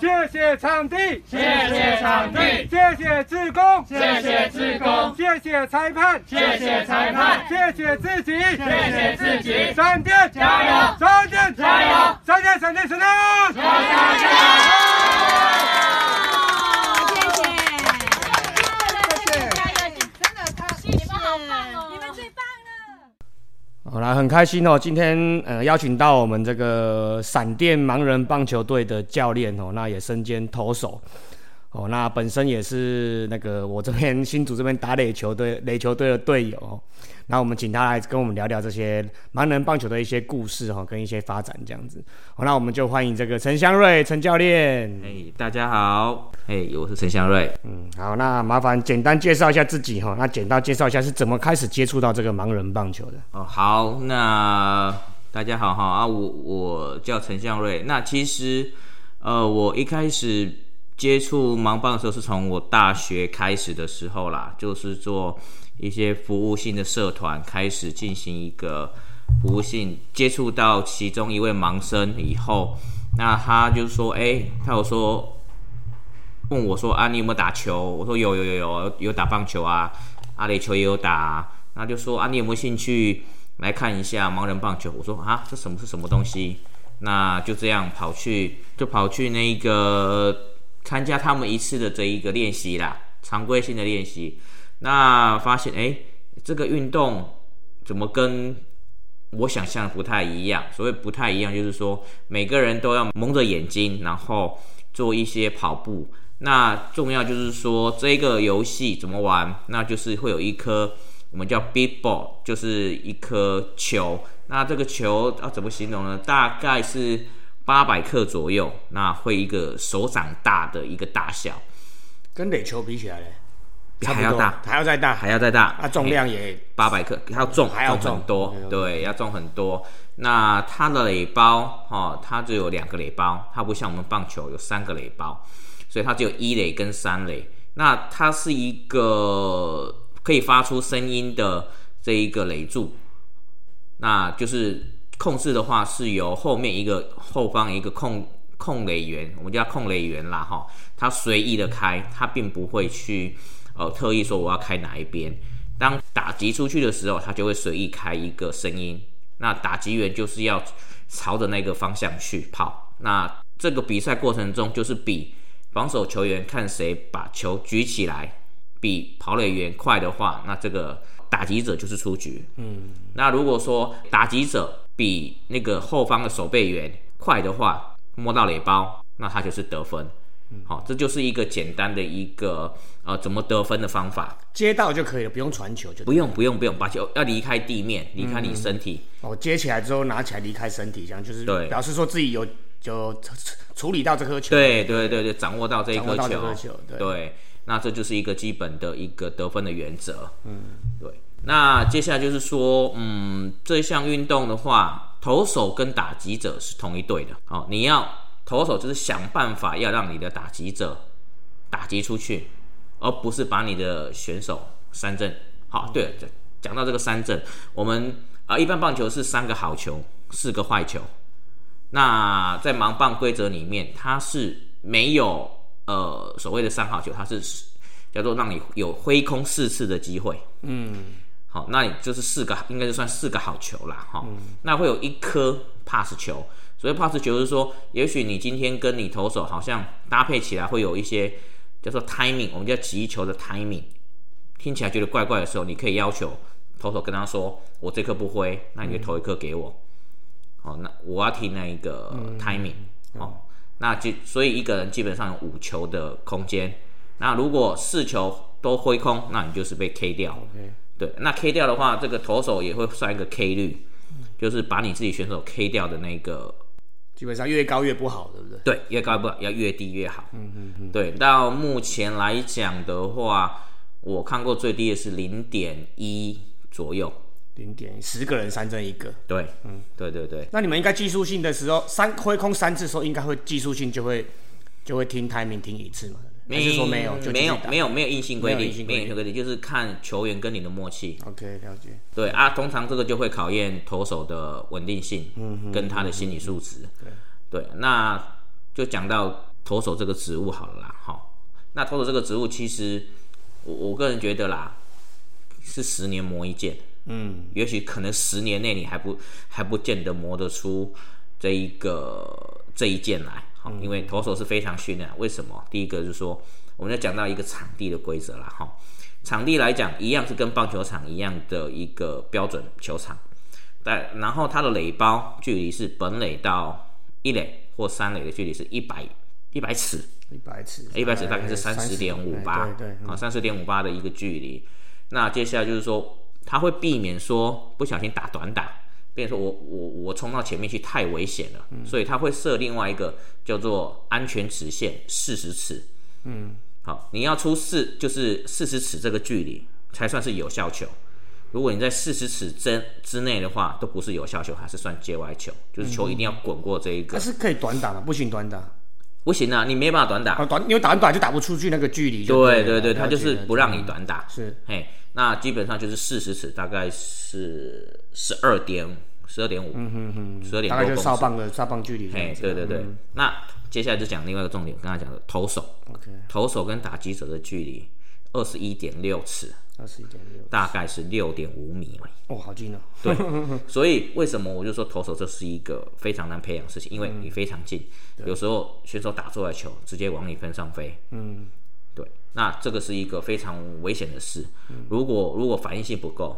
谢谢场地，谢谢场地，谢谢志工，谢谢志工，谢谢裁判，谢谢裁判，谢谢自己，谢谢自己，闪电加油，闪电加油，闪电闪电闪电，加油加油！好啦，很开心哦！今天呃邀请到我们这个闪电盲人棒球队的教练哦，那也身兼投手哦，那本身也是那个我这边新组这边打垒球队垒球队的队友。那我们请他来跟我们聊聊这些盲人棒球的一些故事哈，跟一些发展这样子。好，那我们就欢迎这个陈香瑞陈教练。哎，大家好，哎，我是陈香瑞。嗯，好，那麻烦简单介绍一下自己哈。那简单介绍一下是怎么开始接触到这个盲人棒球的？哦，好，那大家好哈啊，我我叫陈香瑞。那其实呃，我一开始接触盲棒的时候是从我大学开始的时候啦，就是做。一些服务性的社团开始进行一个服务性接触到其中一位盲生以后，那他就说：“哎，他有说问我说啊，你有没有打球？我说有有有有有打棒球啊，阿垒球也有打。那就说啊，你有没有兴趣来看一下盲人棒球？我说啊，这什么是什么东西？那就这样跑去就跑去那个参加他们一次的这一个练习啦，常规性的练习。”那发现哎，这个运动怎么跟我想象的不太一样？所谓不太一样，就是说每个人都要蒙着眼睛，然后做一些跑步。那重要就是说这个游戏怎么玩？那就是会有一颗我们叫 big ball，就是一颗球。那这个球要怎么形容呢？大概是八百克左右，那会一个手掌大的一个大小。跟垒球比起来呢呢？还要大，还要再大，还要再大。那重量也八百克，还要重，还要重很多。对，要重很多。那它的垒包，哈，它只有两个垒包，它不像我们棒球有三个垒包，所以它只有一垒跟三垒。那它是一个可以发出声音的这一个垒柱，那就是控制的话是由后面一个后方一个控控垒员，我们叫控垒员啦，哈，他随意的开，他并不会去。哦，特意说我要开哪一边，当打击出去的时候，他就会随意开一个声音。那打击员就是要朝着那个方向去跑。那这个比赛过程中，就是比防守球员看谁把球举起来，比跑垒员快的话，那这个打击者就是出局。嗯，那如果说打击者比那个后方的守备员快的话，摸到垒包，那他就是得分。好，这就是一个简单的一个呃怎么得分的方法，接到就可以了，不用传球就不用不用不用把球要离开地面，离开你身体。哦，接起来之后拿起来离开身体，这样就是对，表示说自己有就处理到这颗球。对对对对，掌握到这一颗球。对，那这就是一个基本的一个得分的原则。嗯，对。那接下来就是说，嗯，这项运动的话，投手跟打击者是同一队的。好，你要。投手就是想办法要让你的打击者打击出去，而不是把你的选手三振。好，对，讲到这个三振，我们啊一般棒球是三个好球，四个坏球。那在盲棒规则里面，它是没有呃所谓的三好球，它是叫做让你有挥空四次的机会。嗯，好，那你就是四个，应该就算四个好球啦。哈，那会有一颗 pass 球。所以 pass 球是说，也许你今天跟你投手好像搭配起来会有一些叫做 timing，我们叫击球的 timing，听起来觉得怪怪的时候，你可以要求投手跟他说：“我这颗不挥，那你就投一颗给我。”好，那我要听那一个 timing。哦，那就所以一个人基本上有五球的空间。那如果四球都挥空，那你就是被 K 掉。对，那 K 掉的话，这个投手也会算一个 K 率，就是把你自己选手 K 掉的那个。基本上越高越不好，对不对？对，越高不好，要越低越好。嗯嗯嗯。对，到目前来讲的话，我看过最低的是零点一左右。零点十个人三针一个。对，嗯，对对对。那你们应该技术性的时候，三挥空三次的时候，应该会技术性就会就会听台名听一次嘛？没是说没有？没有没有没有硬性规定，没有硬性规定，就是看球员跟你的默契。OK，了解。对啊，通常这个就会考验投手的稳定性，嗯，跟他的心理素质。对对，那就讲到。投手这个职务好了啦，哈。那投手这个职务，其实我我个人觉得啦，是十年磨一剑。嗯，也许可能十年内你还不还不见得磨得出这一个这一剑来，好，因为投手是非常训练。为什么？第一个就是说，我们要讲到一个场地的规则啦，哈。场地来讲，一样是跟棒球场一样的一个标准球场，但然后它的垒包距离是本垒到一垒或三垒的距离是一百一百尺，一百尺，一百尺大概是三十点五八，啊，三十点五八的一个距离。那接下来就是说，它会避免说不小心打短打，说我我我冲到前面去太危险了，所以他会设另外一个叫做安全直线四十尺，嗯。好，你要出四就是四十尺这个距离才算是有效球。如果你在四十尺之之内的话，都不是有效球，还是算界外球。就是球一定要滚过这一个。它是可以短打吗？不行短打。不行啊，你没办法短打。啊，短因为打短就打不出去那个距离。对对对，他就是不让你短打。是，嘿，那基本上就是四十尺，大概是十二点十二点五，嗯十二点大概就哨棒的哨棒距离。嘿，对对对，那。接下来就讲另外一个重点，刚才讲的投手，OK，，投手跟打击者的距离二十一点六尺，二十一点六，大概是六点五米哦，好近哦。对，所以为什么我就说投手这是一个非常难培养的事情？因为你非常近，有时候选手打出来球直接往你分上飞。嗯，对，那这个是一个非常危险的事。如果如果反应性不够，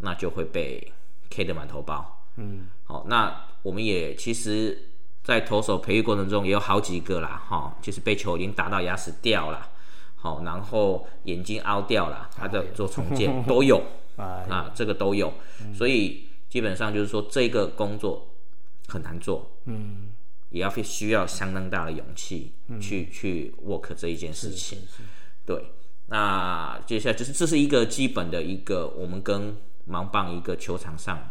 那就会被 K 的满头包。嗯，好，那我们也其实。在投手培育过程中也有好几个啦，哈，就是被球已经打到牙齿掉了，好，然后眼睛凹掉了，他的做重建 都有啊，这个都有，所以基本上就是说这个工作很难做，嗯，也要需要相当大的勇气去去 work 这一件事情，对，那接下来就是这是一个基本的一个我们跟盲棒一个球场上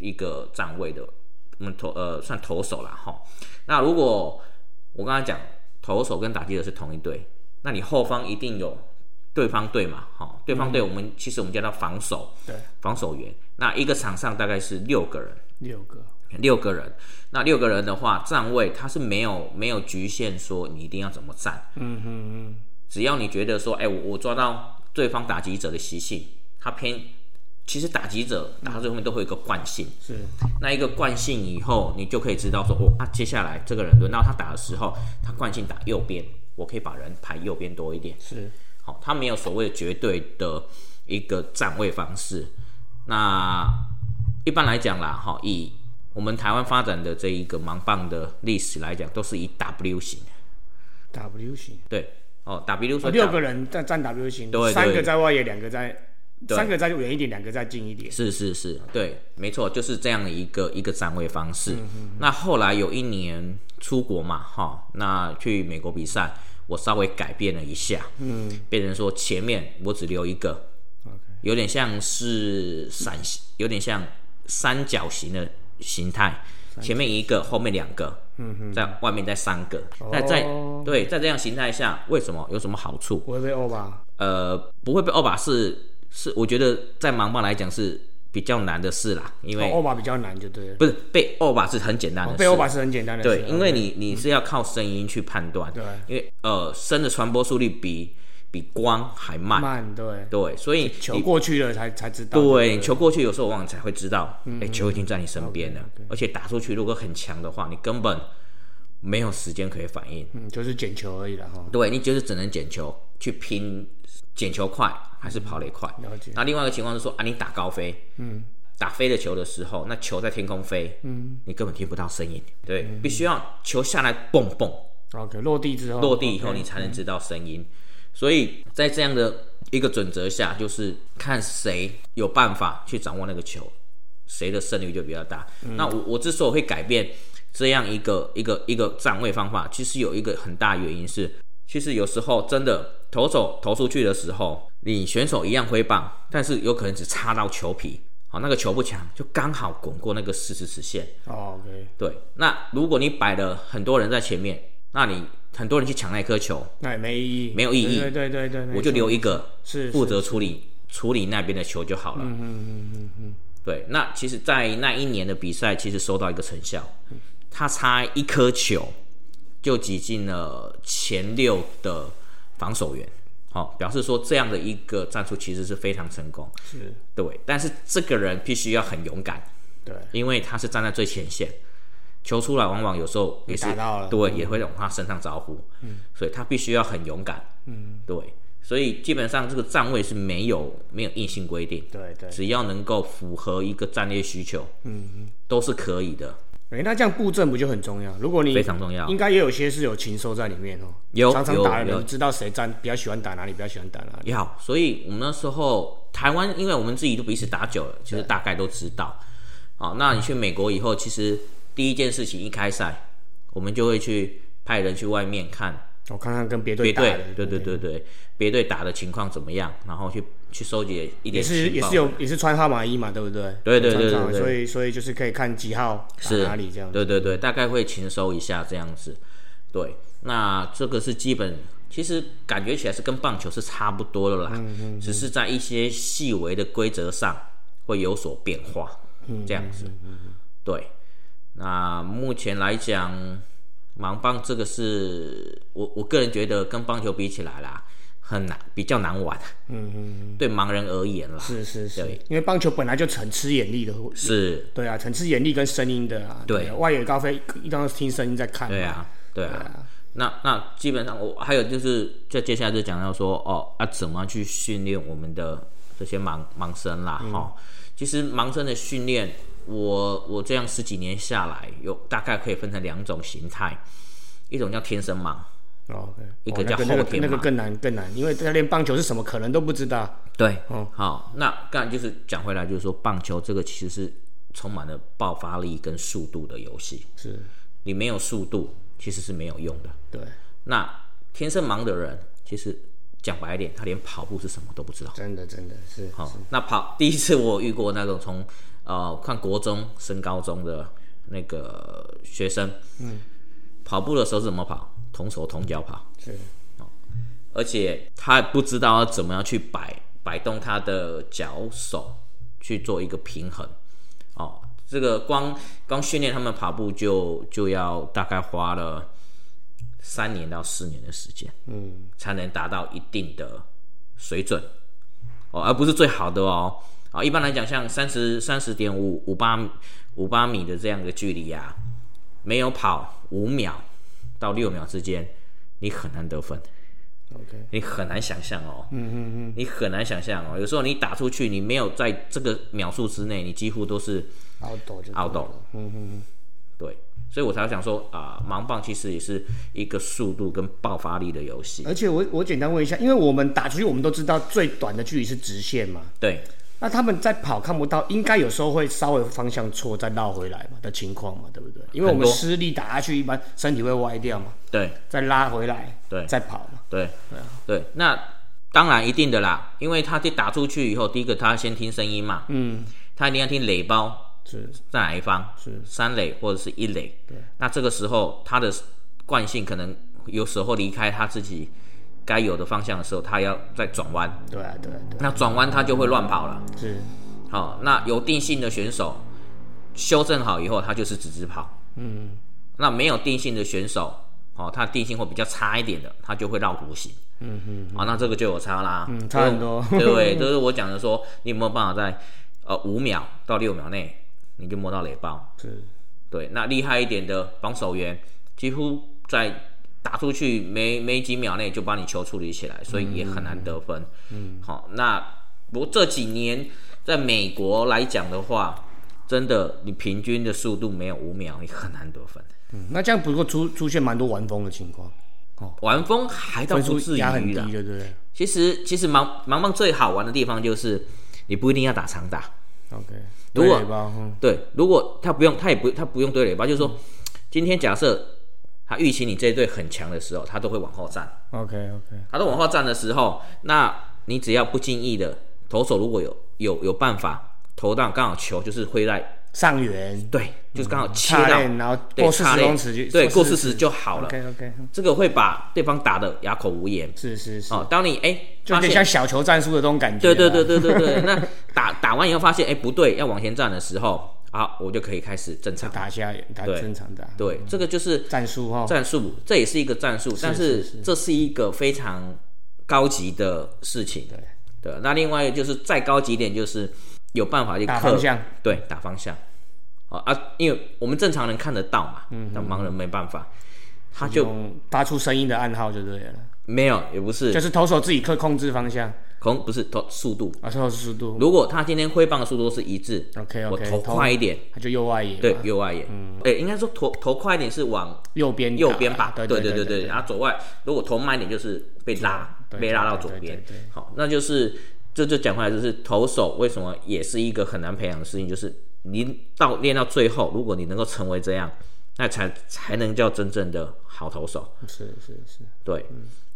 一个站位的。我们投呃算投手了哈，那如果我刚才讲投手跟打击者是同一队，那你后方一定有对方队嘛，哈，对方队我们其实我们叫他防守，对，防守员。那一个场上大概是六个人，六个，六个人。那六个人的话，站位他是没有没有局限说你一定要怎么站，嗯哼嗯，只要你觉得说，哎，我我抓到对方打击者的习性，他偏。其实打击者打到最后面都会有一个惯性，是那一个惯性以后，你就可以知道说，哦，那接下来这个人轮到他打的时候，他惯性打右边，我可以把人排右边多一点，是好，他没有所谓绝对的一个站位方式。那一般来讲啦，哈，以我们台湾发展的这一个盲棒的历史来讲，都是以 W 型，W 型，对，哦，W 说六个人在站 W 型，对，三个在外野，两个在。三个再远一点，两个再近一点。是是是，对，没错，就是这样的一个一个站位方式。那后来有一年出国嘛，哈，那去美国比赛，我稍微改变了一下，嗯，变成说前面我只留一个有点像是伞，有点像三角形的形态，前面一个，后面两个，嗯哼，在外面再三个，在在对，在这样形态下，为什么有什么好处？不会被欧巴？呃，不会被欧巴是。是，我觉得在盲棒来讲是比较难的事啦，因为欧巴比较难就对了。不是被欧巴是很简单的，被欧巴是很简单的。对，因为你你是要靠声音去判断。对，因为呃声的传播速率比比光还慢。慢，对。对，所以球过去了才才知道。对，球过去有时候往往才会知道，哎，球已经在你身边了，而且打出去如果很强的话，你根本没有时间可以反应。嗯，就是捡球而已了哈。对，你就是只能捡球去拼。捡球快还是跑垒快了解？那另外一个情况是说啊，你打高飞，嗯，打飞的球的时候，那球在天空飞，嗯，你根本听不到声音。对，必须要球下来蹦蹦，OK，落地之后，落地以后你才能知道声音。所以在这样的一个准则下，就是看谁有办法去掌握那个球，谁的胜率就比较大。那我我之所以会改变这样一个一个一个站位方法，其实有一个很大原因是，其实有时候真的。投手投出去的时候，你选手一样挥棒，但是有可能只插到球皮，好，那个球不强，就刚好滚过那个四十尺线。哦，OK。对，那如果你摆了很多人在前面，那你很多人去抢那颗球，那也没意义，没有意义。对对对对，我就留一个，是负责处理处理那边的球就好了。嗯嗯嗯嗯嗯。对，那其实，在那一年的比赛，其实收到一个成效，他差一颗球。就挤进了前六的防守员，好、表示说这样的一个战术其实是非常成功，是，对。但是这个人必须要很勇敢，对，因为他是站在最前线，球出来往往有时候也是打到了。对，也会往他身上招呼，嗯，所以他必须要很勇敢，嗯，对。所以基本上这个站位是没有没有硬性规定，对对。只要能够符合一个战略需求，嗯，都是可以的。哎，那这样布阵不就很重要？如果你非常重要应该也有些是有禽兽在里面哦。有常常打的人知道谁站比较喜欢打哪里，比较喜欢打哪里。好，所以我们那时候台湾，因为我们自己都彼此打久了，其实大概都知道。好，那你去美国以后，其实第一件事情一开赛，我们就会去派人去外面看我看看跟别队别队打的，，对对对对，别队打的情况怎么样，然后去去收集一也点情报是也是有也是穿号码衣嘛，对不对？对对对所以所以就是可以看几号打是哪里这样子。对对对，大概会勤收一下这样子。对，那这个是基本，其实感觉起来是跟棒球是差不多的啦，嗯只是在一些细微的规则上会有所变化，嗯这样子。对，那目前来讲，盲棒这个是我我个人觉得跟棒球比起来啦，很难，比较难玩。嗯嗯，对盲人而言啦，是是是。对，因为棒球本来就很吃眼力的，是，对啊，很吃眼力跟声音的啊。对。啊外野高飞一定要听声音在看嘛。对啊，对啊。那那基本上我还有就是，就接下来就讲到说，哦，啊，怎么去训练我们的这些盲盲生啦，哈、其实盲生的训练，我我这样十几年下来，有大概可以分成两种形态，一种叫天生盲，哦，OK，一个叫哦那那个后天那个更难更难，因为他连棒球是什么可能都不知道。对，哦好，那刚才就是讲回来，就是说棒球这个其实是充满了爆发力跟速度的游戏，是，你没有速度其实是没有用的。对，那天生盲的人，其实讲白一点，他连跑步是什么都不知道。真的真的是。好、那跑第一次我遇过那种从呃看国中升高中的那个学生，嗯，跑步的时候是怎么跑？同手同脚跑，是。哦。而且他不知道要怎么样去摆摆动他的脚手去做一个平衡。哦，这个光光训练他们跑步就就要大概花了三年到四年的时间，嗯，才能达到一定的水准，哦，而不是最好的哦。啊，一般来讲，像三十三十点五五八五八米的这样的距离啊，没有跑五秒到六秒之间，你很难得分。OK，你很难想象哦，嗯嗯嗯，你很难想象哦。有时候你打出去，你没有在这个秒数之内，你几乎都是凹斗就凹斗，嗯嗯嗯，对，所以我才想说啊、盲棒其实也是一个速度跟爆发力的游戏，而且我我简单问一下，因为我们打出去，我们都知道最短的距离是直线嘛，对，那他们在跑看不到，应该有时候会稍微方向错再绕回来嘛的情况嘛，对不对？因为我们施力打下去，一般身体会歪掉嘛，对，再拉回来，对。再跑嘛，对，对，那当然一定的啦，因为他打出去以后，第一个他先听声音嘛，嗯，他一定要听垒包是。在哪一方，是。三垒或者是一垒。对，那这个时候他的惯性可能有时候离开他自己该有的方向的时候，他要再转弯。对啊对啊对啊，那转弯他就会乱跑了。是好、那有定性的选手修正好以后，他就是直直跑。嗯，那没有定性的选手，哦，他定性会比较差一点的，他就会绕弧形。嗯哼，啊、那这个就有差啦，嗯差很多对不对？就 是我讲的说，你有没有办法在呃五秒到六秒内，你就摸到雷包？是对，那厉害一点的防守员，几乎在打出去没没几秒内就把你球处理起来，所以也很难得分。嗯，好，那不过这几年在美国来讲的话，真的你平均的速度没有五秒，你很难得分。嗯，那这样不过出出现蛮多玩风的情况，哦玩风还倒不至于压很低，啦。对不对其实其实盲盲棒最好玩的地方就是你不一定要打长打。？OK，如果对？嗯对，如果他不用，他也不他不用堆垒包，就是说，今天假设他预期你这一队很强的时候，他都会往后站。OK OK，他都往后站的时候，那你只要不经意的投手如果有有有办法投到刚好球就是挥在上缘。对，就是刚好切到，链然后对过四十公尺就对过40 40就好了。OK OK，这个会把对方打的哑口无言。是是是，哦，当你哎就有点像小球战术的这种感觉。对对对，对对对，那打打完以后发现哎不对，要往前站的时候，好，我就可以开始正常。打下打对。正常打，对，这个就是战术哈，战术，这也是一个战术，但是这是一个非常高级的事情。对。对，那另外就是再高级一点，就是有办法去克打方向，对，打方向。哦啊，因为我们正常人看得到嘛，嗯，但盲人没办法，他就发出声音的暗号就对了，没有，也不是。就是投手自己可控制方向，控，不是投速度。啊，投手速度。如果他今天挥棒的速度是一致，OK 我投快一点，他就右外野，对，右外野，嗯，对，应该说投投快一点是往右边右边吧，对对对对对，然后左外如果投慢一点就是被拉，被拉到左边。好，那就是这就讲回来就是投手为什么也是一个很难培养的事情，就是你到练到最后，如果你能够成为这样，那才才能叫真正的好投手，是是是，对，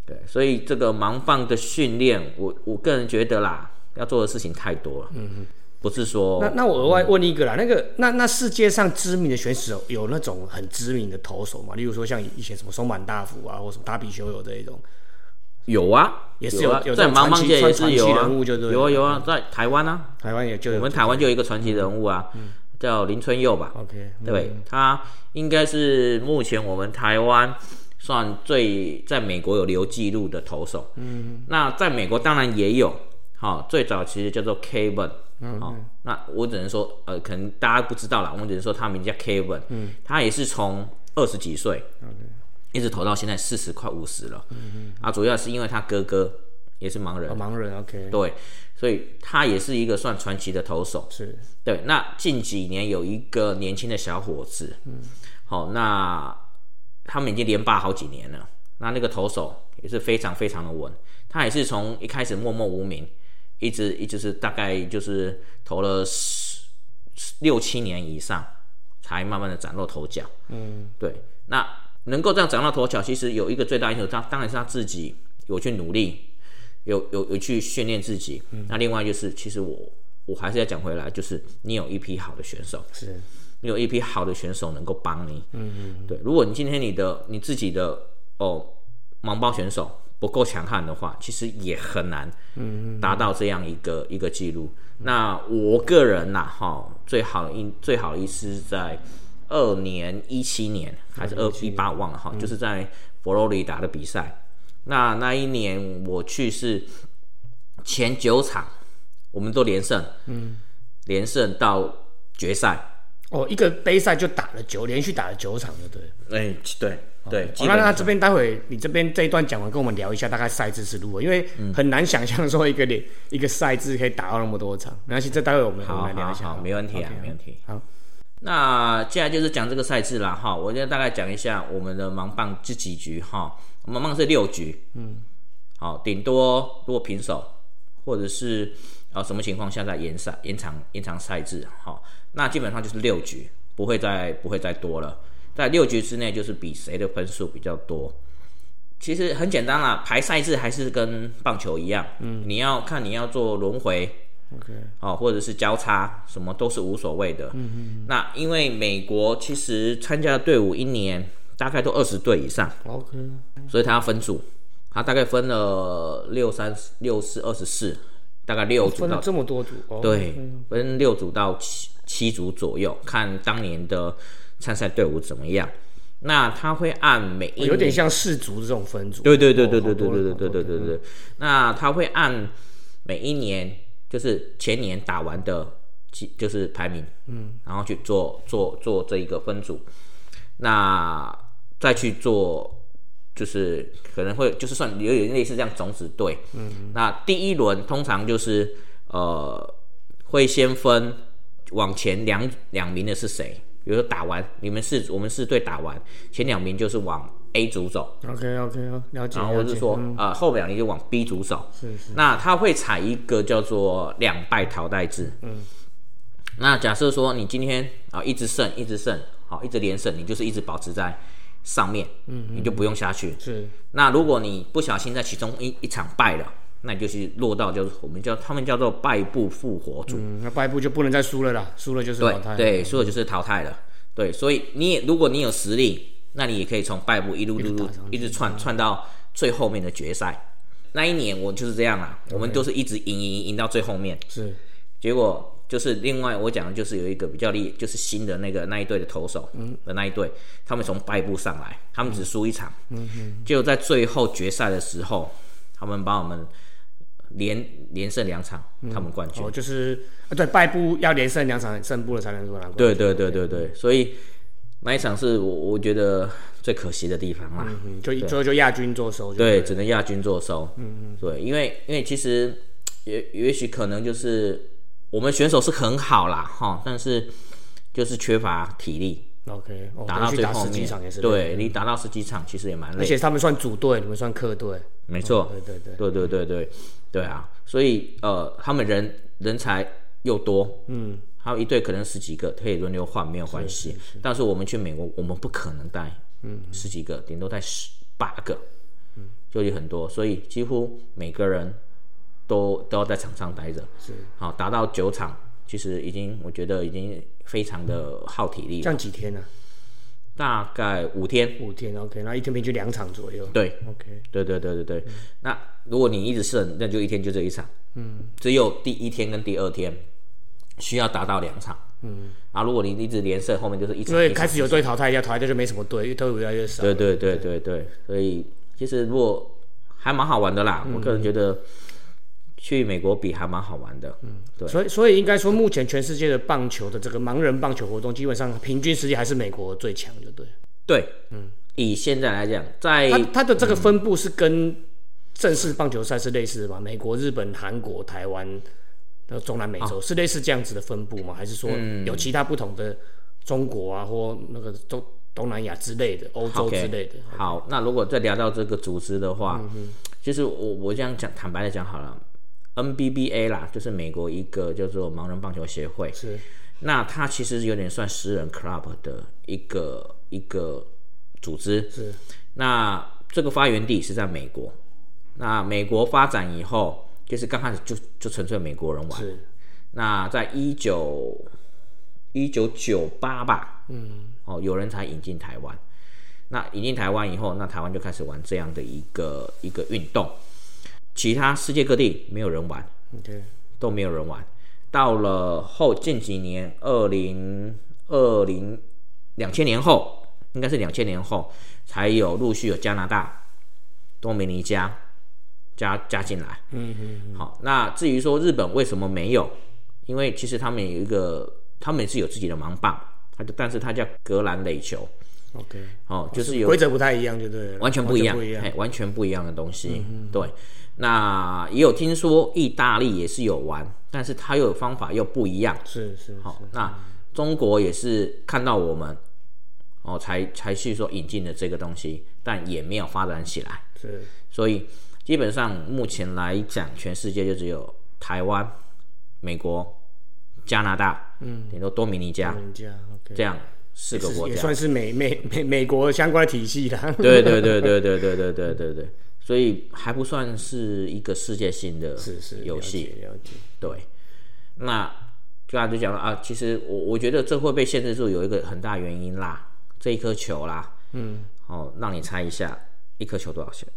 对，所以这个盲放的训练，我我个人觉得啦，要做的事情太多了，嗯嗯，不是说那那我额外问一个啦，那个那那世界上知名的选手有那种很知名的投手吗？例如说像以前什么松坂大辅啊，或什么大比修有这一种，有啊，也是有啊在盲棒这种传奇界也是有啊有啊有啊，在台湾啊，台湾也就我们台湾就有一个传奇人物啊，叫林春佑吧，OK，嗯。对，他应该是目前我们台湾算最在美国有留记录的投手。嗯，那在美国当然也有，好、最早其实叫做 Kevin。好、那我只能说，呃，可能大家不知道啦，我们只能说他名叫 Kevin。嗯，他也是从二十几岁，一直投到现在四十快五十了。嗯啊，主要是因为他哥哥也是盲人，哦盲人 OK，对，所以他也是一个算传奇的投手。是对，那近几年有一个年轻的小伙子，嗯，好、那他们已经连霸好几年了。那那个投手也是非常非常的稳，他也是从一开始默默无名，一直一直是大概就是投了十六七年以上，才慢慢的崭露头角。嗯，对，那能够这样崭露头角，其实有一个最大因素，他当然是他自己有去努力，有有有去训练自己。那另外就是，其实我我还是要讲回来，就是你有一批好的选手，是你有一批好的选手能够帮你。嗯嗯，对。如果你今天你的你自己的哦盲包选手不够强悍的话，其实也很难嗯达到这样一个一个记录。那我个人呐，哈，最好的一最好的一次是在二年一七年还是二一八，忘了哈，就是在佛罗里达的比赛。那那一年我去是前九场，我们都连胜，嗯，连胜到决赛。哦，一个杯赛就打了九，连续打了九场，就对了。哎、对对，基哦，本那那这边待会你这边这一段讲完，跟我们聊一下大概赛制是如何，因为很难想象说一个连 一个赛制可以打到那么多场。没关系，这待会我们我好们来聊一下。好好，没问题啊 OK，没问题。好，那接下来就是讲这个赛制啦，哈，我现在大概讲一下我们的盲棒这几局哈，盲棒是六局，嗯，好，顶多如果平手，或者是啊什么情况下再延赛延长延长赛制，哈，那基本上就是六局，不会再不会再多了，在六局之内就是比谁的分数比较多。其实很简单啦，排赛制还是跟棒球一样，嗯，你要看你要做轮回，OK，哦，或者是交叉，什么都是无所谓的。嗯嗯。那因为美国其实参加的队伍一年大概都二十队以上，OK，所以他要分组，他大概分了六三六四二十四，大概六组到分了这么多组，哦、对，分六组到七七组左右，看当年的参赛队伍怎么样。那他会按每一年有点像氏族这种分组。对对对对哦对对对对对对。对对。那他会按每一年就是前年打完的就是排名，嗯，然后去做做做这一个分组，那再去做。就是可能会就是算有点类似这样种子队，嗯，那第一轮通常就是呃会先分往前两两名的是谁，比如说打完你们是我们四队打完前两名就是往 A 组走，OK OK，了解。了解然后或者是说，嗯呃，后两名就往 B 组走。是是那他会采一个叫做两败淘汰制。嗯。那假设说你今天啊、一直胜，一直胜，好，一直连胜，你就是一直保持在上面，嗯，你就不用下去。是那如果你不小心在其中一一场败了，那你就是落到就是我们叫他们叫做败部复活组。嗯，那败部就不能再输了啦，输了就是淘汰。对对，输了就是淘汰了。对，所以你也如果你有实力，那你也可以从败部一路路路一直窜窜到最后面的决赛。那一年我就是这样啦，我们都是一直赢赢赢赢到最后面，是结果就是另外我讲的就是有一个比较厉，就是新的那个那一队的投手的那一队，他们从败部上来，他们只输一场，就在最后决赛的时候，他们把我们连连胜两场，他们冠军。哦，就是啊对，败部要连胜两场，胜部了才能够拿冠军。对对对对对，所以那一场是我我觉得最可惜的地方啦。嗯，就最后就亚军做收。对，只能亚军做收。嗯嗯，对，因为因为其实也也许可能就是我们选手是很好啦，哈，但是就是缺乏体力。OK，哦打到最后面对你打到十几场其实也蛮累，而且他们算组队，你们算客队。没错，对对对，对对对对。对啊，所以呃，他们人人才又多，嗯，还有一队可能十几个可以轮流换，没有关系。但是我们去美国，我们不可能带，嗯，十几个，顶多带十八个，嗯，就有很多，所以几乎每个人都都要在场上待着，是。好打到九场，其实已经我觉得已经非常的耗体力了，这样几天呢？大概五天，五天 OK，那一天平均两场左右。对，OK，对对对对对，那如果你一直胜，那就一天就这一场，嗯，只有第一天跟第二天需要达到两场，嗯，啊，如果你一直连胜，后面就是一场。因为开始有队淘汰掉，淘汰掉就没什么队，因为队伍越来越少。对对对对。对，所以其实如果还蛮好玩的啦，我个人觉得去美国比还蛮好玩的，嗯，对，所以，所以应该说，目前全世界的棒球的这个盲人棒球活动，基本上平均实力还是美国最强，就对。对，嗯，以现在来讲，在它它的这个分布是跟正式棒球赛是类似的吗？美国、日本、韩国、台湾、呃中南美洲、是类似这样子的分布吗？还是说有其他不同的中国啊，或那个东东南亚之类的、欧洲之类的？好，那如果再聊到这个组织的话，其实我我这样讲，坦白的讲好了，NBBA 啦，就是美国一个叫做盲人棒球协会，是。那它其实有点算私人 club 的一个一个组织。是。那这个发源地是在美国，那美国发展以后，就是刚开始就就纯粹美国人玩。是。那在一九一九九八吧，嗯，哦，有人才引进台湾。那引进台湾以后，那台湾就开始玩这样的一个一个运动，其他世界各地没有人玩，OK，都没有人玩。到了后近几年，二零二零两千年后，应该是两千年后，才有陆续有加拿大、多米尼加加加进来。嗯嗯。好，那至于说日本为什么没有？因为其实他们有一个，他们是有自己的盲棒，它就但是它叫格兰垒球，OK，哦，就是有规则不太一样，就对了，完全不一样，完全不一样。的东西。对，那也有听说意大利也是有玩，但是它又有方法又不一样。是是好是，那中国也是看到我们，哦，才才去说引进的这个东西，但也没有发展起来。是。所以基本上目前来讲，全世界就只有台湾、美国、加拿大，嗯，顶多多米尼加这样四个国家。也算是美美美美国相关的体系啦。对对对对对对对对对对，所以还不算是一个世界性的是是游戏。了解。对，那刚才就讲了啊，其实我我觉得这会被限制住，有一个很大原因啦，这一颗球啦，嗯，哦，让你猜一下，一颗球多少钱？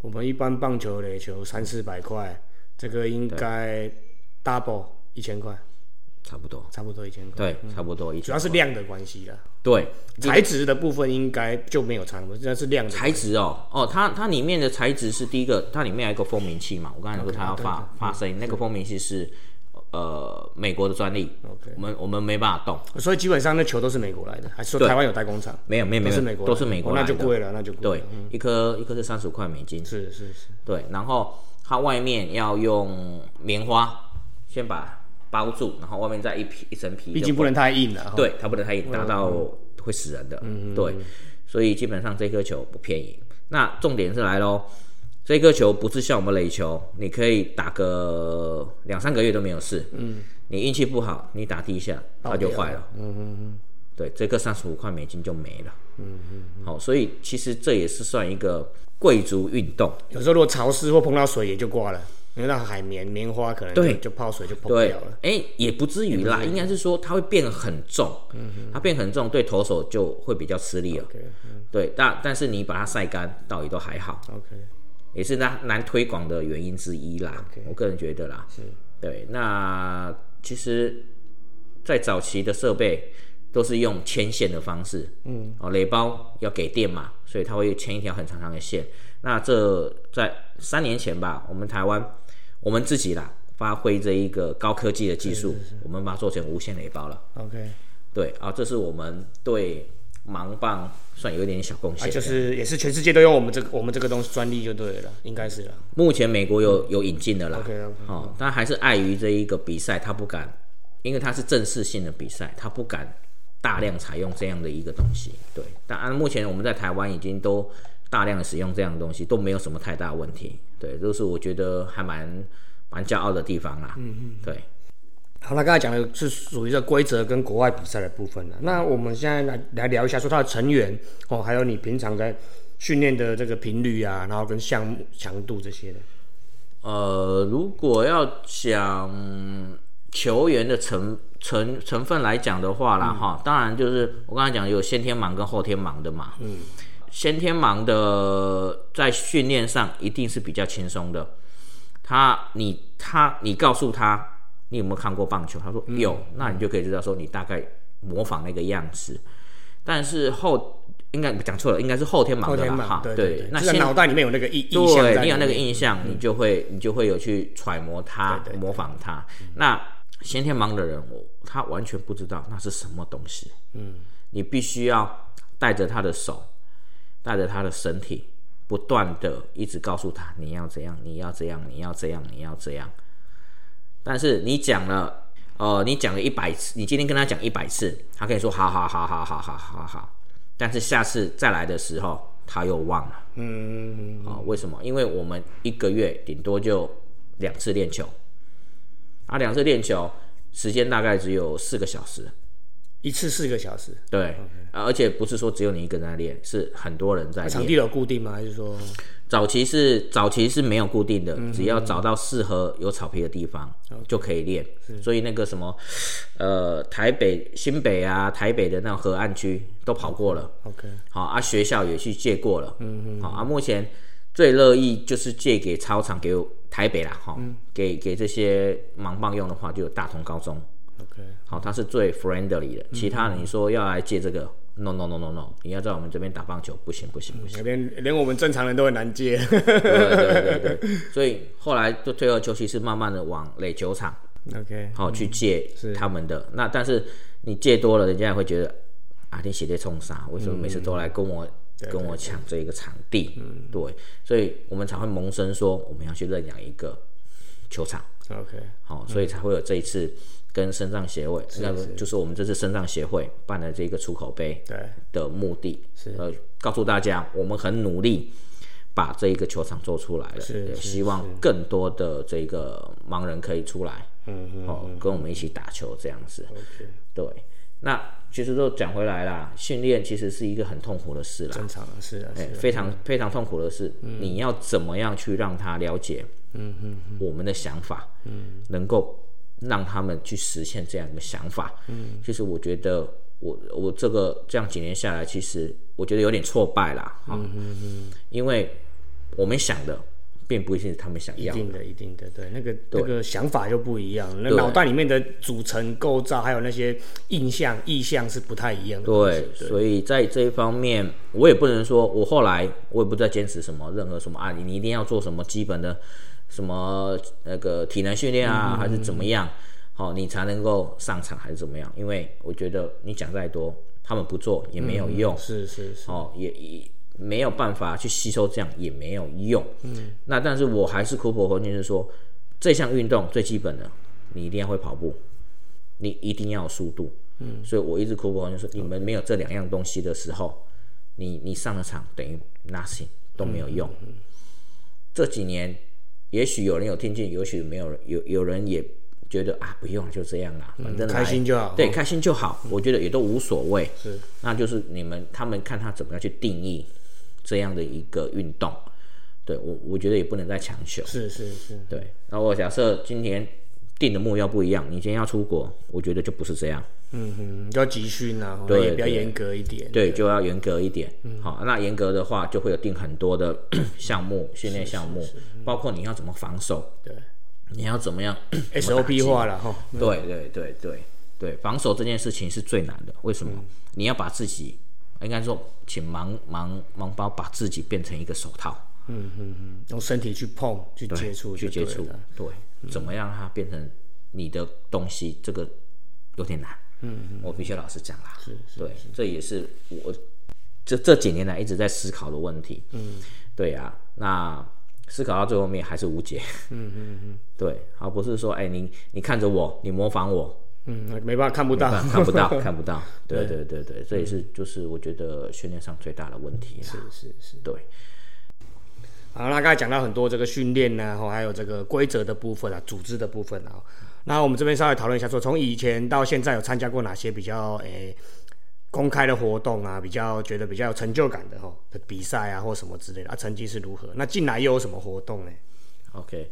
我们一般棒球垒球三四百块，这个应该 double 一千块，差不多，差不多一千块。对，差不多一千主。要是量的关系啦，对。材质的部分应该就没有差那么，这是量的。材质哦，哦，它它里面的材质是第一个，它里面有一个蜂鸣器嘛，我刚才说它要发发声音，那个蜂鸣器是呃美国的专利。OK 我们我们没办法动。所以基本上那球都是美国来的，还是说台湾有代工厂？没有没有没有，都是美国的，都是美国那就贵了，那就贵对。，一颗一颗是三十五块美金，是是是，对，然后它外面要用棉花先把包住，然后外面再一皮一层皮，毕竟不能太硬了。哈，对，它不能太硬，打到会死人的。嗯对，所以基本上这颗球不便宜。那重点是来喽，这颗球不是像我们垒球，你可以打个两三个月都没有事。嗯，你运气不好，你打第一下它就坏了。嗯嗯嗯。对，这个三十五块美金就没了。嗯嗯。好，所以其实这也是算一个贵族运动。有时候如果潮湿或碰到水也就挂了，因为那海绵棉花可能就对就泡水就碰对掉了。，哎，也不至于啦，应该是说它会变很重，它变很重，对投手就会比较吃力了。对，但但是你把它晒干，倒也都还好，OK，也是难难推广的原因之一啦。我个人觉得啦，是对。那其实在早期的设备都是用牵线的方式，嗯，哦，垒包要给电嘛，所以它会牵一条很长长的线。那这在三年前吧，我们台湾我们自己啦，发挥这一个高科技的技术，我们把它做成无线雷包了。OK，对啊，这是我们对盲棒算有一点点小贡献、啊，就是也是全世界都用我们这个我们这个东西专利就对了，应该是了。目前美国有有引进的啦 OK，OK 哦，但还是碍于这一个比赛，他不敢，因为它是正式性的比赛，他不敢大量采用这样的一个东西。对，但按目前我们在台湾已经都大量的使用这样的东西，都没有什么太大问题。对，这是我觉得还蛮蛮骄傲的地方啦。嗯嗯，对。好，那刚才讲的是属于这规则跟国外比赛的部分了。那我们现在来来聊一下，说它的成员哦，还有你平常在训练的这个频率啊，然后跟项目强度这些的。呃，如果要讲球员的成成成分来讲的话啦，哈、当然就是我刚才讲有先天盲跟后天盲的嘛。嗯，先天盲的在训练上一定是比较轻松的。他你他你告诉他你有没有看过棒球？他说有，那你就可以知道说你大概模仿那个样子。但是后应该讲错了，应该是后天盲的啦哈。对对，那先脑袋里面有那个印印象对，你有那个印象，你就会你就会有去揣摩它，对对对模仿他。那先天盲的人，我他完全不知道那是什么东西。嗯，你必须要带着他的手，带着他的身体，不断的一直告诉他你要怎样，你要这样，你要这样，你要这样。但是你讲了，呃，你讲了一百次，你今天跟他讲一百次，他可以说好好好好好好好好，但是下次再来的时候，他又忘了。嗯，哦，为什么？因为我们一个月顶多就两次练球，啊，两次练球时间大概只有四个小时，一次四个小时，对，啊而且不是说只有你一个人在练，是很多人在练。场地有固定吗？还是说早期是早期是没有固定的，只要找到适合有草皮的地方就可以练。所以那个什么，呃，台北、新北啊，台北的那种河岸区都跑过了。OK？好啊，学校也去借过了，嗯嗯，好啊，目前最乐意就是借给操场，给台北啦，哈、给给这些盲棒用的话，就有大同高中，OK，好，他是最 friendly 的，其他的你说要来借这个，no no no no no，你要在我们这边打棒球，不行不行不行，那边连我们正常人都很难借。对对对对，所以后来就退而求其次，慢慢的往垒球场，OK，好、去借他们的，那但是你借多了，人家也会觉得啊，你写在冲啥？为什么每次都来跟我、跟我抢这一个场地？嗯，对，所以我们才会萌生说我们要去认养一个球场，OK，好、所以才会有这一次跟肾脏协会，那个就是我们这次肾脏协会办的这个出口杯对，的目的，是。呃，告诉大家我们很努力。把这一个球场做出来了，对是是希望更多的这个盲人可以出来，嗯嗯哦，跟我们一起打球这样子。对，那其实都讲回来啦，训练其实是一个很痛苦的事啦，正常啊，是啊，哎、啊，非常非常痛苦的事。你要怎么样去让他了解，嗯嗯，我们的想法，嗯，能够让他们去实现这样一个想法，嗯，其实我觉得我我这个这样几年下来，其实我觉得有点挫败啦，哈、嗯嗯因为我们想的并不一定是他们想要的。一定的，一定的，对，那个那个想法就不一样，那脑袋里面的组成构造，还有那些印象、意象是不太一样的。对，所以在这一方面，我也不能说，我后来我也不再坚持什么任何什么啊，你你一定要做什么基本的什么那个体能训练啊，还是怎么样，好、你才能够上场还是怎么样？因为我觉得你讲再多，他们不做也没有用，是是是，哦，也也没有办法去吸收，这样也没有用。嗯，那但是我还是苦口婆心是说，这项运动最基本的，你一定要会跑步，你一定要有速度。嗯，所以我一直苦口婆心说，你们没有这两样东西的时候，你你上了场等于 nothing 都没有用。这几年，也许有人有听进，也许没有人，有有人也觉得啊，不用就这样啦，反正来开心就好对，哦开心就好，我觉得也都无所谓。是，那就是你们他们看他怎么样去定义这样的一个运动。对我，我觉得也不能再强求。是是是，对，那我假设今年定的目标不一样，你今天要出国，我觉得就不是这样。嗯哼，要集训啊，哦对比较严格一点。对，就要严格一点。好，那严格的话就会有定很多的 项目、训练项目，包括你要怎么防守，对你要怎么样，SOP 化了哈。对对对对对，防守这件事情是最难的。为什么？你要把自己，应该说，请盲盲盲包把自己变成一个手套，用身体去碰、去接触、去接触，对，怎么样让它变成你的东西？这个有点难。嗯嗯，我必须老实讲啦。是是，对，这也是我这这几年来一直在思考的问题。嗯，对啊，那思考到最后面还是无解。嗯嗯嗯，对，而不是说，哎，你你看着我，你模仿我，嗯，没办法看不到，看看不到，看不到。对对对对，这也是就是我觉得训练上最大的问题啦。是是是。对，好，那刚才讲到很多这个训练呢，吼，还有这个规则的部分啊，组织的部分啊。那我们这边稍微讨论一下，说从以前到现在有参加过哪些比较诶、公开的活动啊，比较觉得比较有成就感的吼的比赛啊，或什么之类的啊，成绩是如何？那近来又有什么活动呢？OK，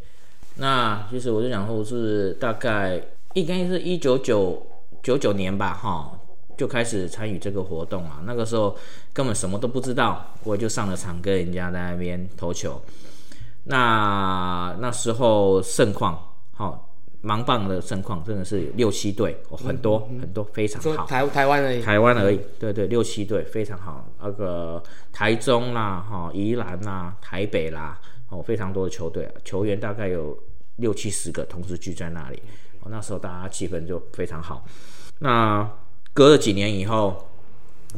那其实我就想说，是大概应该是一九九九九年吧，哈，就开始参与这个活动啊。那个时候根本什么都不知道，我就上了场跟人家在那边投球。那那时候盛况，好、盲棒的盛况真的是六七队，哦，很多、很多，非常好。台台湾而已台湾而已，对对，六七队非常好。那个台中啦，哈，宜兰啦，台北啦，哦，非常多的球队，球员大概有六七十个同时聚在那里。哦，那时候大家气氛就非常好。那隔了几年以后，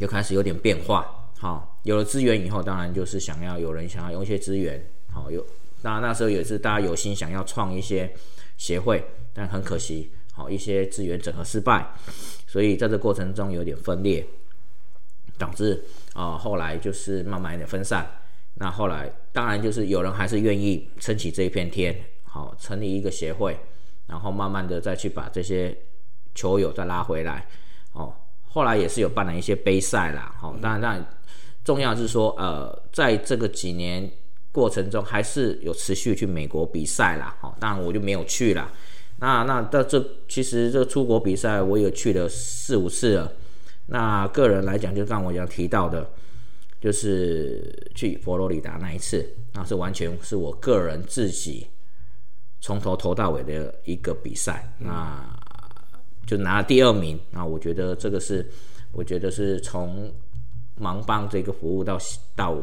就开始有点变化。好、有了资源以后，当然就是想要有人想要用一些资源。好、有那那时候也是大家有心想要创一些协会，但很可惜，好、一些资源整合失败，所以在这过程中有点分裂，导致啊、后来就是慢慢的分散。那后来当然就是有人还是愿意撑起这一片天，好、成立一个协会，然后慢慢的再去把这些球友再拉回来，哦，后来也是有办了一些杯赛啦，哦、当然当然重要是说，呃，在这个几年过程中，还是有持续去美国比赛啦，哦、当然我就没有去啦。那那到这其实这个出国比赛我也去了四五次了。那个人来讲，就刚我讲提到的，就是去佛罗里达那一次，那是完全是我个人自己从头投到尾的一个比赛，那就拿了第二名。啊我觉得这个是，我觉得是从盲帮这个服务到到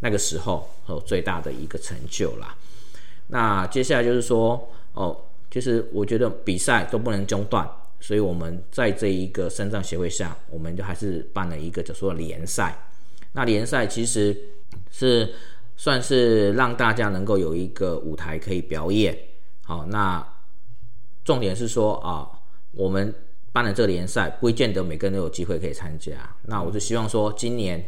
那个时候哦最大的一个成就啦。那接下来就是说哦，就是我觉得比赛都不能中断，所以我们在这一个肾脏协会下，我们就还是办了一个叫做联赛。那联赛其实是算是让大家能够有一个舞台可以表演。好，那重点是说啊，我们办了这个联赛，不见得每个人都有机会可以参加。那我就希望说，今年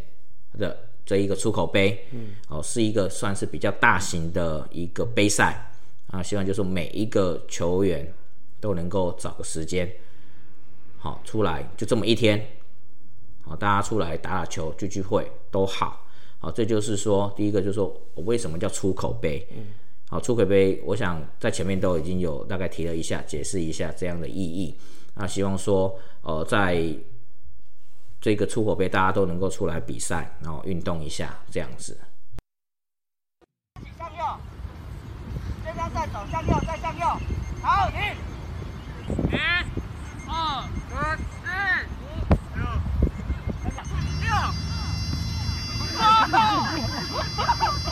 的这一个出口杯，嗯，哦，是一个算是比较大型的一个杯赛。啊，希望就是每一个球员都能够找个时间，好出来，就这么一天，好，大家出来打打球、聚聚会都好，好，这就是说，第一个就是说我为什么叫出口杯，嗯，好，出轨杯，我想在前面都已经有大概提了一下，解释一下这样的意义，那希望说，呃，在这个出口杯大家都能够出来比赛，然后运动一下这样子。向右，这张再走向右，再向右，好，停。一、二、三、四、五、六、六。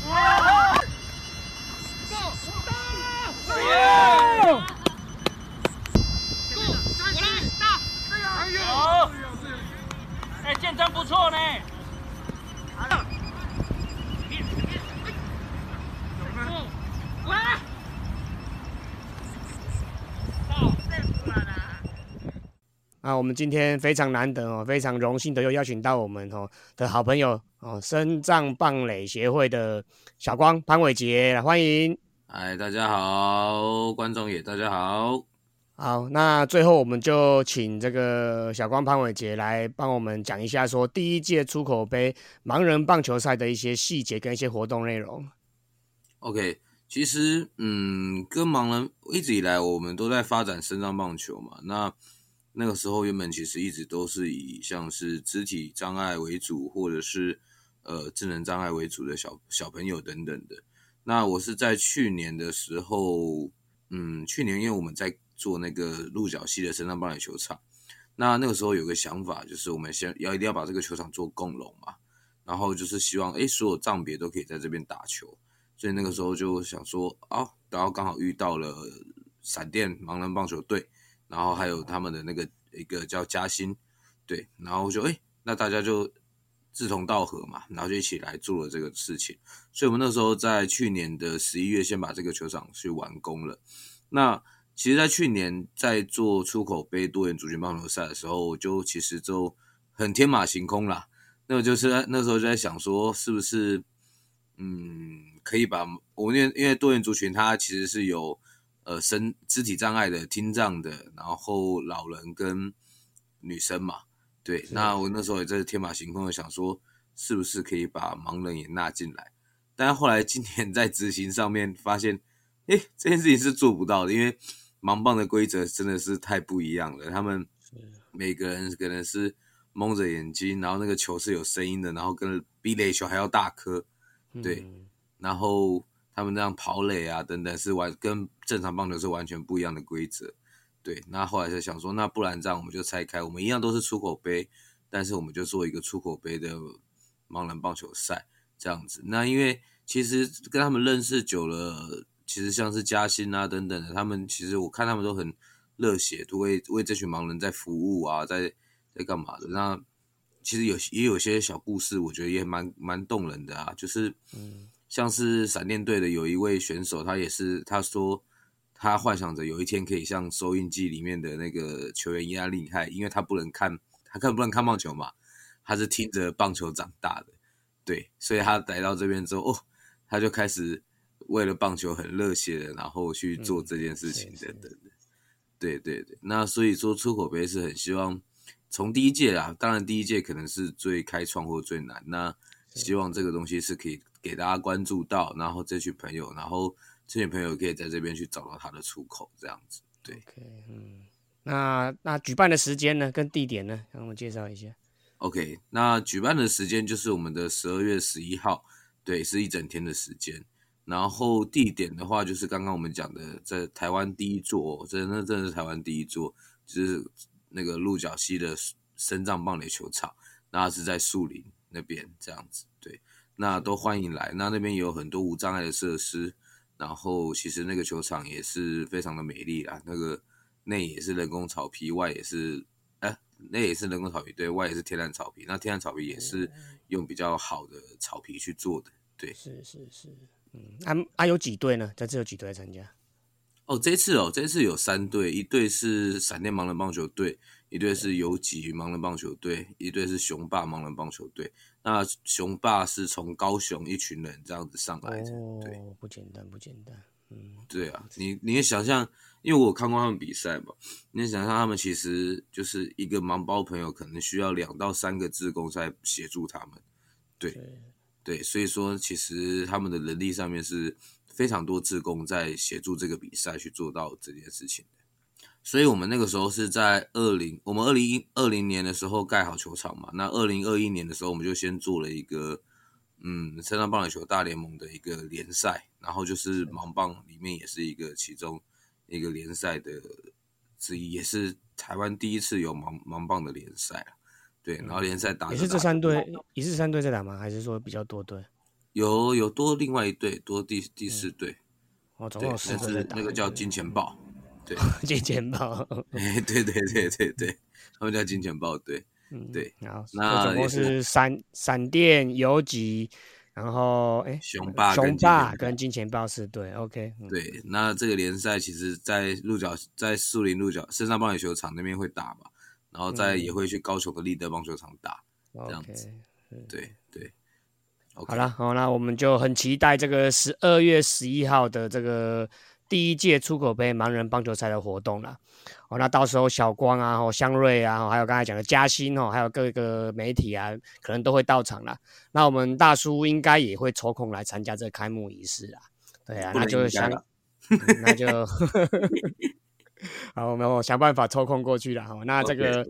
哎，建真不错呢。啊，我们今天非常难得哦，非常荣幸的又邀请到我们哦的好。朋友哦，深藏棒垒协会的小光潘伟杰，来欢迎。嗨，大家好，观众也大家好。好，那最后我们就请这个小光潘伟杰来帮我们讲一下，说第一届出口杯盲人棒球赛的一些细节跟一些活动内容。OK，其实嗯，跟盲人一直以来我们都在发展身障棒球嘛。那那个时候原本其实一直都是以像是肢体障碍为主，或者是呃智能障碍为主的小小朋友等等的。那我是在去年的时候，嗯，去年因为我们在做那个鹿角溪的深上棒垒球场，那那个时候有个想法，就是我们先要一定要把这个球场做共融嘛，然后就是希望诶所有账别都可以在这边打球，所以那个时候就想说啊，然后刚好遇到了闪电盲人棒球队，然后还有他们的那个一个叫嘉兴，对，然后就诶那大家就志同道合嘛，然后就一起来做了这个事情，所以我们那时候在去年的十一月先把这个球场去完工了。那其实，在去年在做出口杯多元族群棒球赛的时候，我就其实就很天马行空啦。那个就是那时候就在想说，是不是嗯可以把我们因为因为多元族群它其实是有呃身肢体障碍的、听障的，然后老人跟女生嘛。对，那我那时候也在天马行空的想说，是不是可以把盲人也纳进来？但后来今年在执行上面发现，哎，这件事情是做不到的，因为盲棒的规则真的是太不一样了。他们每个人可能是蒙着眼睛，然后那个球是有声音的，然后跟比垒球还要大颗，对，然后他们那样跑垒啊等等是完跟正常棒球是完全不一样的规则。对，那后来就想说，那不然这样我们就拆开，我们一样都是出口杯，但是我们就做一个出口杯的盲人棒球赛这样子。那因为其实跟他们认识久了，其实像是嘉兴啊等等的，他们其实我看他们都很热血，都为为这群盲人在服务啊，在在干嘛的。那其实有也有些小故事，我觉得也蛮蛮动人的啊，就是嗯像是闪电队的有一位选手，他也是他说。他幻想着有一天可以像收音机里面的那个球员一样厉害，因为他不能看，他根本不能看棒球嘛，他是听着棒球长大的，对，所以他来到这边之后，哦，他就开始为了棒球很热血的，然后去做这件事情等等的，对对对，那所以说出口杯是很希望从第一届啊，当然第一届可能是最开创或最难，那希望这个东西是可以给大家关注到，然后这群朋友，然后。这群朋友可以在这边去找到他的出口，这样子。对，OK，嗯，那那举办的时间呢？跟地点呢？让我介绍一下。OK，那举办的时间就是我们的十二月十一号，对，是一整天的时间。然后地点的话，就是刚刚我们讲的，在台湾第一座，真的真的是台湾第一座，就是那个鹿角溪的深藏棒垒球场，那是在树林那边这样子。对，那都欢迎来。那那边有很多无障碍的设施。然后其实那个球场也是非常的美丽啦，那个内也是人工草皮，外也是，哎，内也是人工草皮，对外也是天然草皮。那天然草皮也是用比较好的草皮去做的，对。是是是，嗯，啊啊有几队呢？在这有几队来参加？哦，这次哦，这次有三队，一队是闪电盲人棒球队，一队是游击盲人棒球队，一队是雄霸盲人棒球队。那雄霸是从高雄一群人这样子上来的，对，不简单，不简单，嗯，对啊，你你也想象，因为我看过他们比赛嘛，你想象他们其实就是一个盲包朋友，可能需要两到三个志工在协助他们，对，对，所以说其实他们的能力上面是非常多志工在协助这个比赛去做到这件事情。所以我们那个时候是在二零，我们二零一二零年的时候盖好球场嘛。那二零二一年的时候，我们就先做了一个，嗯，深圳棒垒球大联盟的一个联赛，然后就是盲棒里面也是一个其中一个联赛的之一，也是台湾第一次有盲盲棒的联赛对，然后联赛打也是这三队，也是三队在打吗？还是说比较多队？有有多另外一队，多第第四队。哦，总共四队那个叫金钱豹。对，金钱豹，哎，对对对对对，他们叫金钱豹，对，对，然后那总共是闪闪电游击，然后哎，雄霸雄霸跟金钱豹是对，OK，对，那这个联赛其实，在鹿角在树林鹿角深山棒垒球场那边会打嘛，然后再也会去高雄的立德棒球场打，这样子，对对，好了，好，那我们就很期待这个十二月十一号的这个。第一届出口杯盲人棒球赛的活动了，哦，那到时候小光啊，哦，香瑞啊，还有刚才讲的嘉兴哦，还有各个媒体啊，可能都会到场了。那我们大叔应该也会抽空来参加这开幕仪式啦。对啊，那就相，那就 好，我们我想办法抽空过去了哈。那这个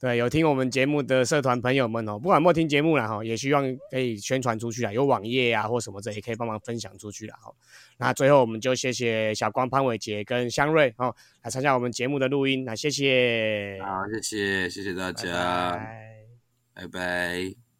对有听我们节目的社团朋友们哦，不管有没有听节目了哈，也希望可以宣传出去啊，有网页啊或什么这也可以帮忙分享出去了哈。那最后我们就谢谢小光、潘伟杰跟香瑞哦来参加我们节目的录音，那谢谢，好，谢谢谢谢大拜家，拜拜拜